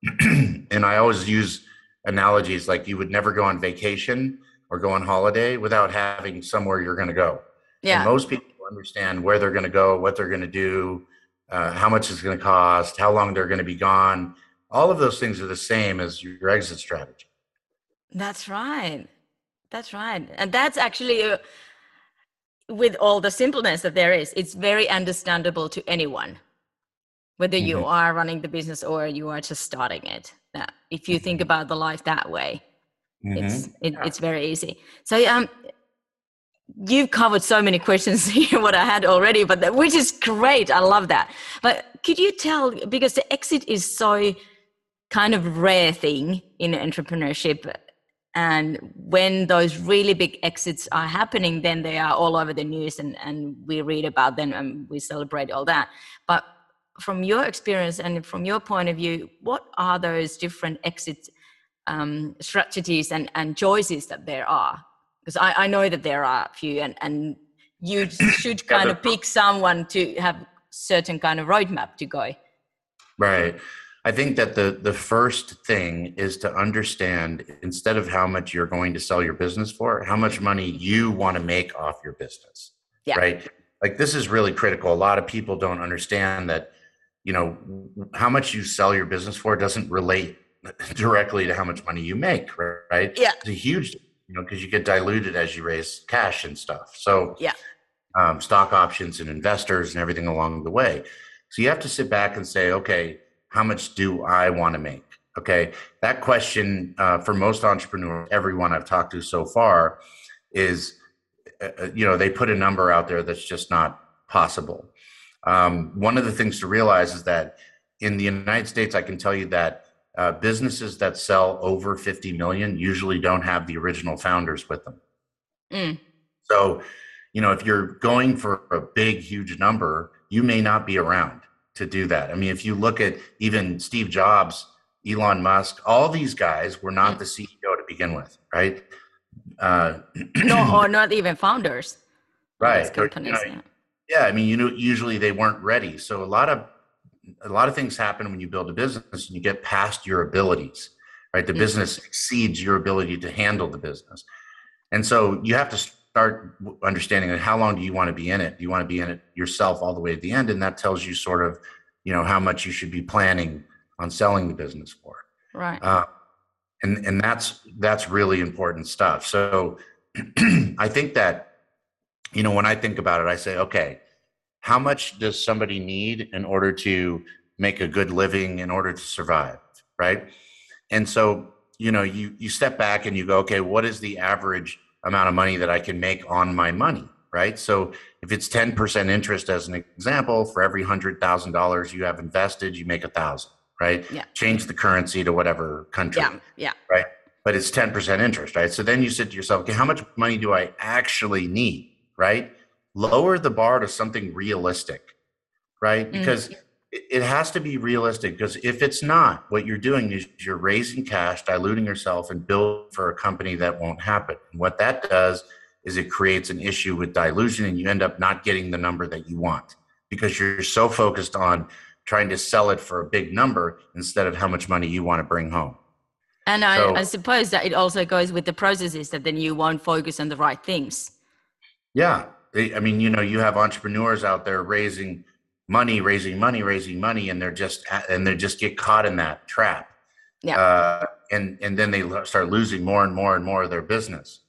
and I always use analogies like you would never go on vacation or go on holiday without having somewhere you're going to go. Yeah. And most people understand where they're going to go, what they're going to do, uh, how much it's going to cost, how long they're going to be gone. All of those things are the same as your exit strategy. That's right. That's right. And that's actually, uh, with all the simpleness that there is, it's very understandable to anyone, whether mm-hmm. you are running the business or you are just starting it. Now, if you think mm-hmm. about the life that way, mm-hmm. it's it, it's very easy. So um, you've covered so many questions here what i had already but that, which is great i love that but could you tell because the exit is so kind of rare thing in entrepreneurship and when those really big exits are happening then they are all over the news and, and we read about them and we celebrate all that. But from your experience and from your point of view what are those different exit um, strategies and, and choices that there are? Because I, I know that there are a few and, and you should kind of pick someone to have certain kind of roadmap to go. Right i think that the the first thing is to understand instead of how much you're going to sell your business for how much money you want to make off your business yeah. right like this is really critical a lot of people don't understand that you know how much you sell your business for doesn't relate directly to how much money you make right yeah it's a huge you know, because you get diluted as you raise cash and stuff. So yeah, um, stock options and investors and everything along the way. So you have to sit back and say, okay, how much do I want to make? Okay, that question uh, for most entrepreneurs, everyone I've talked to so far, is uh, uh, you know they put a number out there that's just not possible. Um, one of the things to realize is that in the United States, I can tell you that uh, businesses that sell over 50 million usually don't have the original founders with them. Mm. So, you know, if you're going for a big, huge number, you may not be around to do that. I mean, if you look at even Steve Jobs, Elon Musk, all these guys were not the CEO to begin with, right? Uh, no, or not even founders. Right. Companies, or, you know, yeah. yeah, I mean, you know, usually they weren't ready. So a lot of a lot of things happen when you build a business and you get past your abilities right the mm-hmm. business exceeds your ability to handle the business and so you have to start understanding how long do you want to be in it? Do you want to be in it yourself all the way to the end and that tells you sort of you know how much you should be planning on selling the business for. Right. Uh, and and that's that's really important stuff. So i think that you know when i think about it i say okay how much does somebody need in order to make a good living in order to survive right? And so you know you you step back and you go okay what is the average amount of money that i can make on my money right so if it's 10% interest as an example for every $100000 you have invested you make a thousand right yeah. change the currency to whatever country yeah yeah right but it's 10% interest right so then you said to yourself okay how much money do i actually need right lower the bar to something realistic, right? Mm-hmm. Because mm-hmm. It has to be realistic. Because if it's not, what you're doing is you're raising cash, diluting yourself, and build for a company that won't happen. And what that does is it creates an issue with dilution, and you end up not getting the number that you want because you're so focused on trying to sell it for a big number instead of how much money you want to bring home. And so, I, I, suppose that it also goes with the processes that then you won't focus on the right things. Yeah, I mean, you know, you have entrepreneurs out there raising money, raising money, raising money, and they're just and they just get caught in that trap. Yeah. Uh, and and then they start losing more and more and more of their business.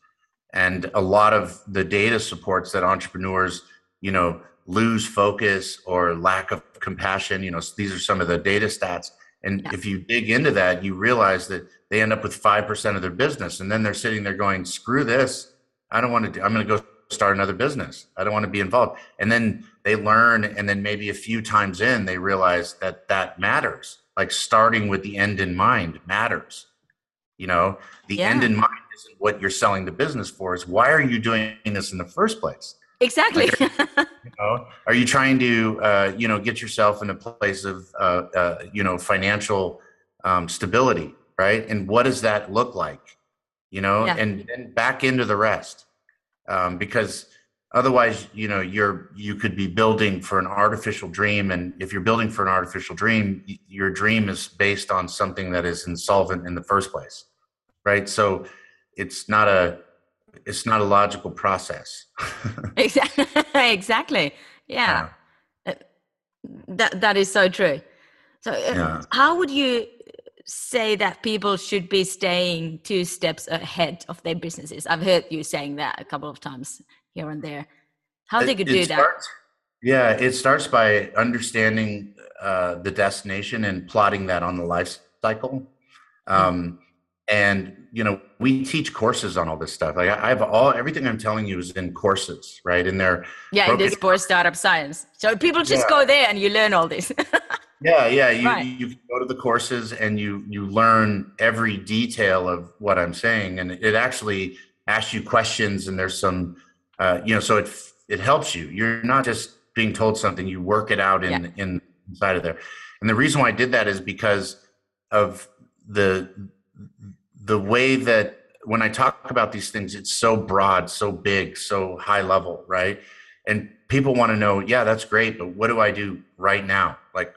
And a lot of the data supports that entrepreneurs, you know, lose focus or lack of compassion. You know, these are some of the data stats. And yeah. if you dig into that, you realize that they end up with 5% of their business. And then they're sitting there going, screw this. I don't want to do, I'm going to go start another business. I don't want to be involved. And then they learn, and then maybe a few times in, they realize that that matters. Like starting with the end in mind matters. You know, the yeah. end in mind isn't what you're selling the business for. Is why are you doing this in the first place? Exactly. Like, you know, are you trying to, uh, you know, get yourself in a place of, uh, uh, you know, financial um, stability, right? And what does that look like? you know, Yeah. and then back into the rest. Um, because otherwise, you know, you're you could be building for an artificial dream, and if you're building for an artificial dream, your dream is based on something that is insolvent in the first place, right? So it's not a it's not a logical process. Exactly. exactly. Yeah. Uh, That that is so true. So, uh, Yeah. how would you say that people should be staying two steps ahead of their businesses? I've heard you saying that a couple of times here and there. How they could it do that? starts- Yeah, it starts by understanding uh, the destination and plotting that on the life cycle. Um, and you know, we teach courses on all this stuff. Like I have all everything I'm telling you is in courses, right? And they're Yeah, in the Boss Startup Science. So people just Yeah. go there and you learn all this. Yeah, yeah. You Right. you go to the courses and you you learn every detail of what I'm saying, and it actually asks you questions, and there's some, uh, you know, so it it helps you. You're not just being told something; you work it out in Yeah. in inside of there. And the reason why I did that is because of the the way that when I talk about these things, it's so broad, so big, so high level, right? And people want to know, yeah, that's great, but what do I do right now? Like,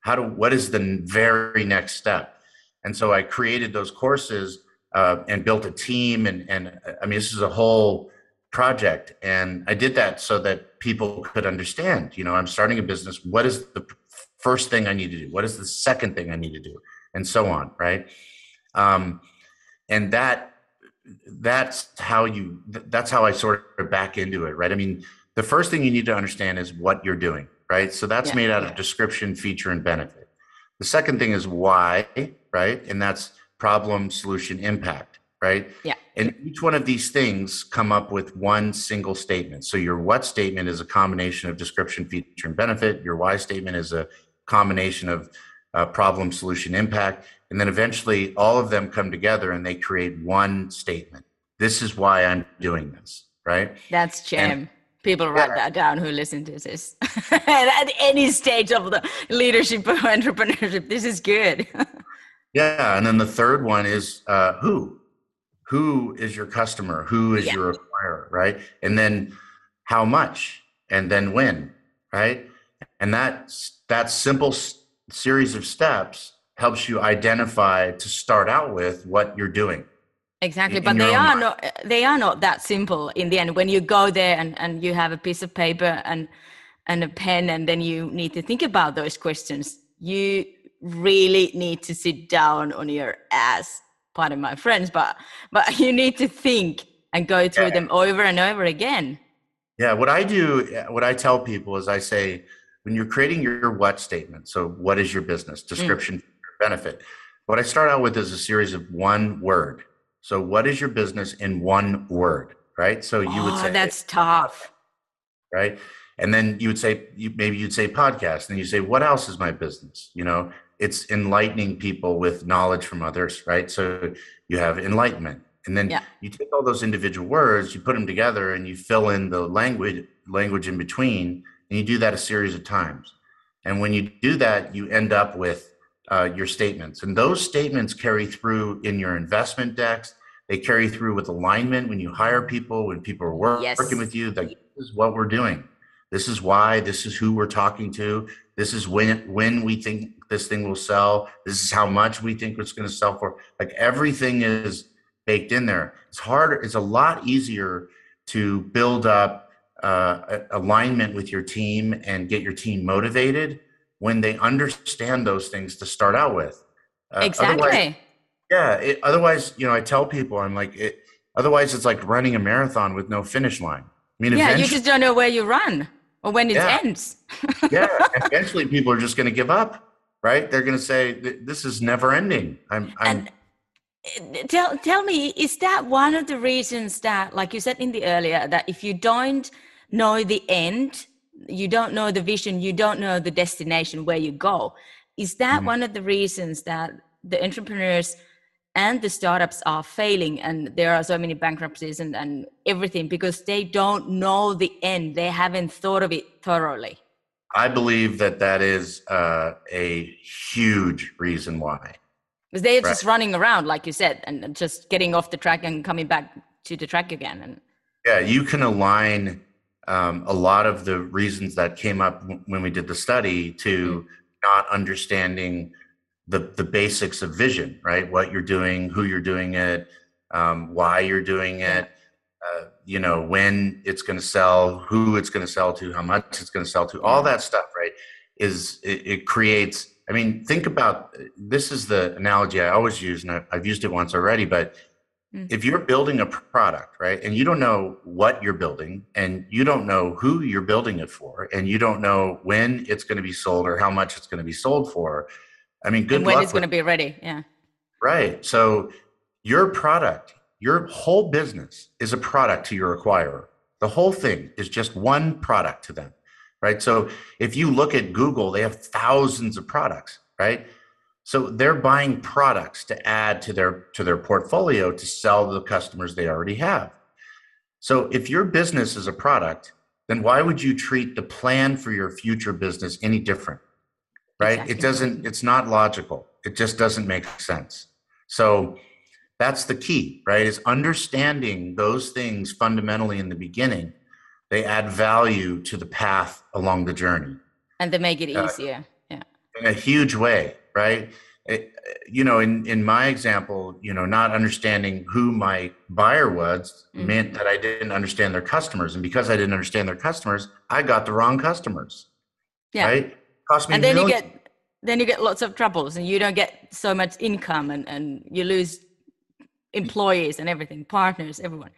how do what is the very next step? And so I created those courses uh, and built a team, and and uh, I mean, this is a whole project, and I did that so that people could understand. You know, I'm starting a business. What is the first thing I need to do? What is the second thing I need to do? And so on, right? Um, and that that's how you that's how i sort of back into it right i mean the first thing you need to understand is what you're doing right so that's Yeah. made out of description feature and benefit the second thing is why right and that's problem solution impact right Yeah. And each one of these things come up with one single statement so your what statement is a combination of description feature and benefit your why statement is a combination of uh, problem solution impact and then eventually all of them come together and they create one statement. This is why I'm doing this, right? That's gem. People write that down who listen to this. At any stage of the leadership or entrepreneurship, this is good. Yeah. And then the third one is uh, who? Who is your customer? Who is Yeah. your acquirer, right? And then how much? And then when, right? And that that simple s- series of steps helps you identify to start out with what you're doing. Exactly, in but your they are mind. not. They are not that simple in the end. When you go there and, and you have a piece of paper and and a pen, and then you need to think about those questions. You really need to sit down on your ass. Pardon my friends, but but you need to think and go through Yeah. them over and over again. Yeah, what I do, what I tell people is I say, when you're creating your what statement, so what is your business, Mm. description, benefit, what I start out with is a series of one word. So, what is your business in one word, right? So, you would oh, say, that's tough. right? And then you would say, you, maybe you'd say podcast, and you say, what else is my business? You know, it's enlightening people with knowledge from others, right? So, you have enlightenment. And then Yeah. you take all those individual words, you put them together, and you fill in the language language in between, and you do that a series of times. And when you do that, you end up with uh, your statements, and those statements carry through in your investment decks. They carry through with alignment when you hire people, when people are wor- Yes. working with you. That this is what we're doing. This is why. This is who we're talking to. This is when when we think this thing will sell. This is how much we think it's going to sell for. Like everything is baked in there. It's harder. It's a lot easier to build up uh, alignment with your team and get your team motivated when they understand those things to start out with. Uh, exactly. yeah. It, otherwise, you know, I tell people, I'm like, it, otherwise, it's like running a marathon with no finish line. I mean, Yeah, you just don't know where you run or when it Yeah. ends. yeah, eventually, people are just going to give up, right? They're going to say, "This is never ending." I'm, I'm, And uh, tell tell me, is that one of the reasons that, like you said in the earlier, that if you don't know the end, you don't know the vision, you don't know the destination where you go, is that Mhm. one of the reasons that the entrepreneurs and the startups are failing and there are so many bankruptcies and, and everything because they don't know the end they haven't thought of it thoroughly I believe that that is uh, a huge reason why. because they're right. just running around like you said and just getting off the track and coming back to the track again and yeah you can align um, a lot of the reasons that came up when we did the study to mm-hmm. not understanding the the basics of vision right what you're doing who you're doing it um, why you're doing it uh, you know when it's going to sell who it's going to sell to how much it's going to sell to all that stuff right is it, it, creates i mean think about this is the analogy i always use and i've, used it once already but mm-hmm. if you're building a product right and you don't know what you're building and you don't know who you're building it for and you don't know when it's going to be sold or how much it's going to be sold for i mean good and when it's going to be ready yeah right so your product your whole business is a product to your acquirer the whole thing is just one product to them right? So if you look at Google, they have thousands of products, right? So they're buying products to add to their to their portfolio to sell to the customers they already have. So if your business is a product, then why would you treat the plan for your future business any different? Right? Exactly. It doesn't it's not logical. It just doesn't make sense. So that's the key, right? Is understanding those things fundamentally in the beginning they add value to the path along the journey. And they make it uh, easier. Yeah. in a huge way right? It, you know in in my example you know not understanding who my buyer was mm-hmm. meant that i didn't understand their customers. And because i didn't understand their customers i got the wrong customers yeah. right? Cost me and then millions. you get then you get lots of troubles and you don't get so much income and and you lose employees and everything partners everyone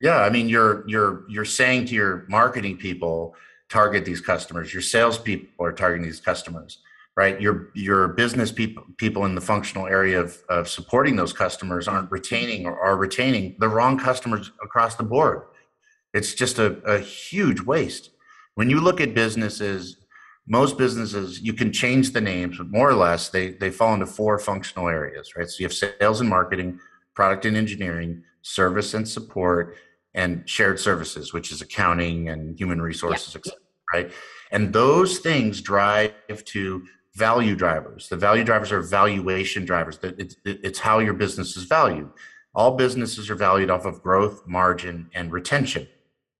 yeah, I mean, you're you're you're saying to your marketing people, target these customers. Your sales people are targeting these customers, right? Your your business people people in the functional area of, of supporting those customers aren't retaining or are retaining the wrong customers across the board. It's just a, a huge waste. When you look at businesses, most businesses you can change the names, but more or less they they fall into four functional areas, right? So you have sales and marketing, product and engineering, service and support, and shared services, which is accounting and human resources, yeah. right? And those things drive to value drivers. The value drivers are valuation drivers. It's, it's how your business is valued. All businesses are valued off of growth, margin, and retention,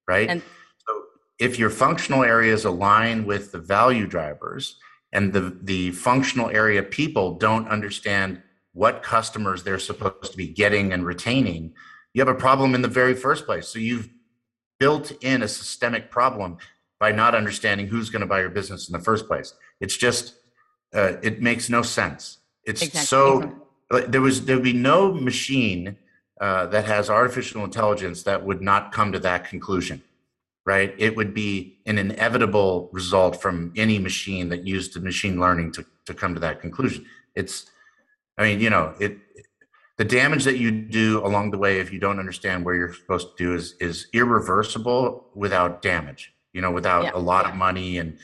right? And so if your functional areas align with the value drivers and the, the functional area people don't understand what customers they're supposed to be getting and retaining, you have a problem in the very first place. So you've built in a systemic problem by not understanding who's going to buy your business in the first place. It's just, uh, it makes no sense. It's exactly. so, there was, there would be no machine uh, that has artificial intelligence that would not come to that conclusion, right? It would be an inevitable result from any machine that used machine learning to, to come to that conclusion. It's, I mean, you know, it, the damage that you do along the way if you don't understand where you're supposed to do is is irreversible without damage you know without yeah. a lot of money and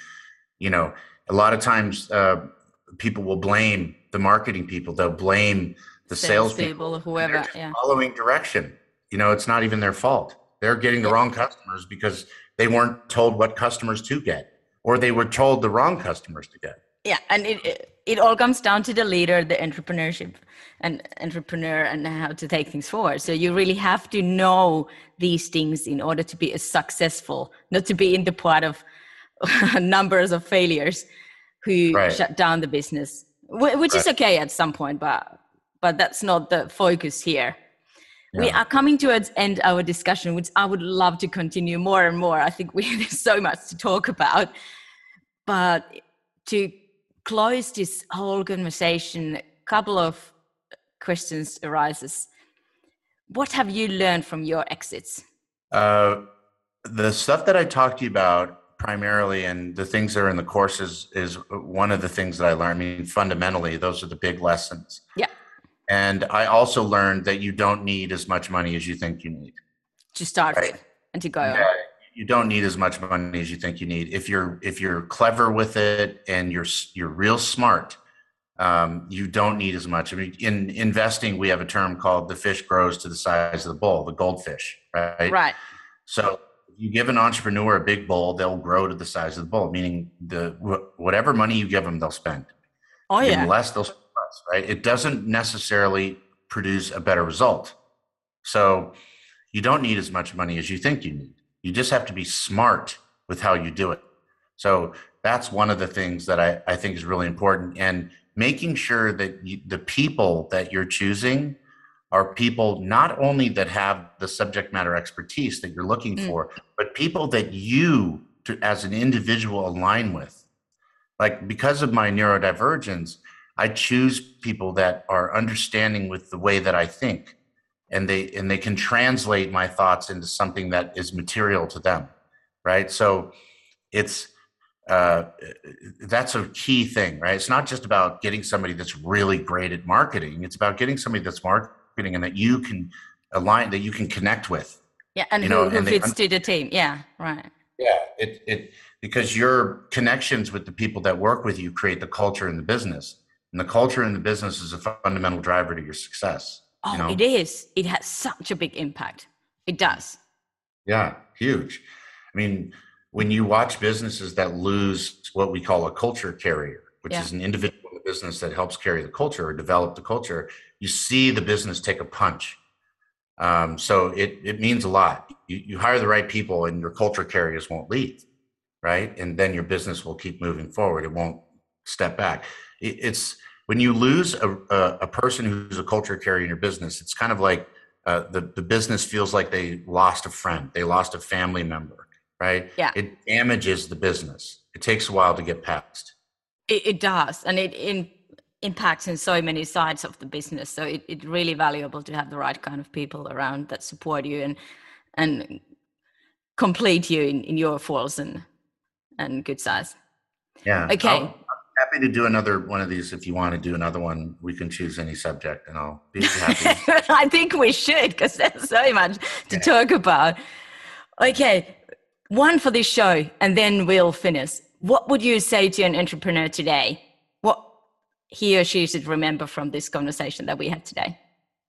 you know a lot of times uh, people will blame the marketing people they'll blame the sales, sales people whoever yeah. following direction you know it's not even their fault they're getting the yeah. wrong customers because they weren't told what customers to get or they were told the wrong customers to get yeah and it, it, it all comes down to the leader the entrepreneurship and entrepreneur and how to take things forward so you really have to know these things in order to be successful not to be in the part of numbers of failures who right. shut down the business which right. is okay at some point but but that's not the focus here yeah. we are coming towards end our discussion which i would love to continue more and more i think we have so much to talk about but to close this whole conversation, a couple of questions arises. What have you learned from your exits? Uh, the stuff that I talked to you about primarily and the things that are in the courses is one of the things that I learned. I mean, fundamentally, those are the big lessons. Yeah. And I also learned that you don't need as much money as you think you need. To start right? and to go yeah, on you don't need as much money as you think you need. If you're if you're clever with it and you're you're real smart, um, you don't need as much. I mean, in investing, we have a term called the fish grows to the size of the bowl, the goldfish, right? Right. So you give an entrepreneur a big bowl, they'll grow to the size of the bowl. Meaning the whatever money you give them, they'll spend. Oh yeah. less, they'll spend does, right? It doesn't necessarily produce a better result. So you don't need as much money as you think you need. You just have to be smart with how you do it. So that's one of the things that I, I think is really important. And making sure that you, the people that you're choosing are people not only that have the subject matter expertise that you're looking mm. for, but people that you, to, as an individual, align with. Like because of my neurodivergence, I choose people that are understanding with the way that I think, and they and they can translate my thoughts into something that is material to them, right? So, it's uh, that's a key thing, right? It's not just about getting somebody that's really great at marketing. It's about getting somebody that's marketing and that you can align, that you can connect with. Yeah, and you who, know, who and fits they, to the team. Yeah, right. Yeah, it it because your connections with the people that work with you create the culture in the business and the culture in the business is a fundamental driver to your success oh you know? it is it has such a big impact it does yeah huge i mean when you watch businesses that lose what we call a culture carrier which yeah. is an individual in the business that helps carry the culture or develop the culture you see the business take a punch um, so it, it means a lot you, you hire the right people and your culture carriers won't leave right? And then your business will keep moving forward. It won't step back. It's when you lose a, a, a person who's a culture carrier in your business, it's kind of like uh, the, the business feels like they lost a friend, they lost a family member, right? Yeah. It damages the business. It takes a while to get past. It, it does. And it in, impacts in so many sides of the business. So it, it's really valuable to have the right kind of people around that support you and, and complete you in, in your faults and and good size. Yeah. Okay. I'll, happy to do another one of these if you want to do another one. We can choose any subject, and I'll be happy. I think we should because there's so much to yeah. talk about. Okay, one for this show, and then we'll finish. What would you say to an entrepreneur today? What he or she should remember from this conversation that we had today?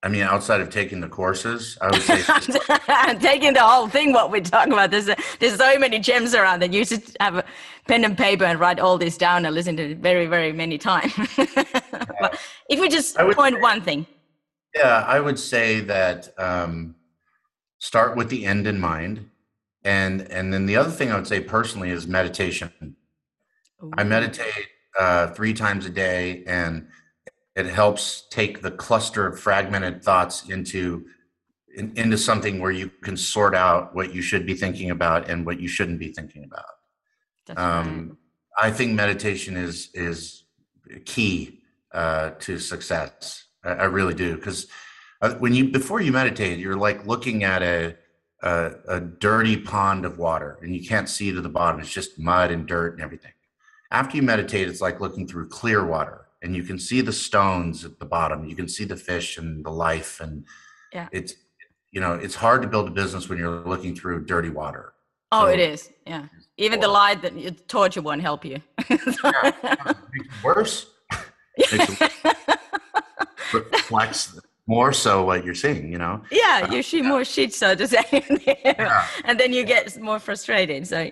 I mean, outside of taking the courses, I would say taking the whole thing. What we're talking about, there's there's so many gems around that you should have a pen and paper and write all this down and listen to it very, very many times. yeah. if we just point say, one thing, yeah, I would say that um, start with the end in mind, and and then the other thing I would say personally is meditation. Ooh. I meditate uh, three times a day, and it helps take the cluster of fragmented thoughts into in, into something where you can sort out what you should be thinking about and what you shouldn't be thinking about. Um, right. I think meditation is is key uh, to success. I, I really do because uh, when you before you meditate, you're like looking at a, a a dirty pond of water and you can't see to the bottom. It's just mud and dirt and everything. After you meditate, it's like looking through clear water and you can see the stones at the bottom you can see the fish and the life and yeah. it's you know it's hard to build a business when you're looking through dirty water. Oh so, it is. Yeah. even the light that you torture won't help you. Yeah, it worse. Reflects more so what you're seeing you know? Yeah uh, you see yeah. more shit so to say yeah. and then you get more frustrated so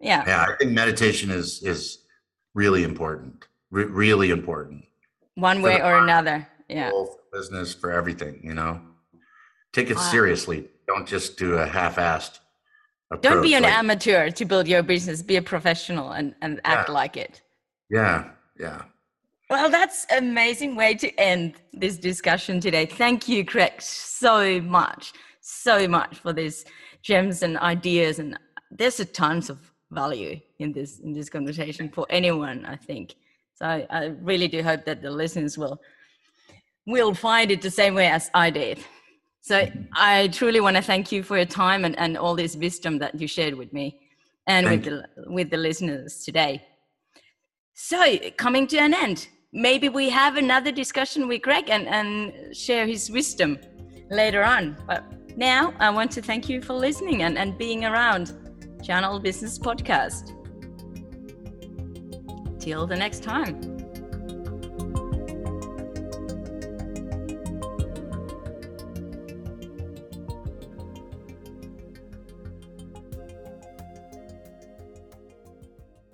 yeah. Yeah i think meditation is is really important re- really important. One way or another. Yeah. For business for everything, you know. Take it wow. seriously. Don't just do a half-assed. Approach. Don't be an like, amateur to build your business. Be a professional and, and act yeah. like it. Yeah. Yeah. Well, that's amazing way to end this discussion today. Thank you, Greg, so much, so much for these gems and ideas. And there's a tons of value in this in this conversation for anyone, I think. So I, I really do hope that the listeners will will find it the same way as I did. So I truly want to thank you for your time and, and all this wisdom that you shared with me and with the, with the listeners today. So coming to an end, maybe we have another discussion with Greg and, and share his wisdom later on. But now I want to thank you for listening and, and being around Channel Business Podcast. Till the next time.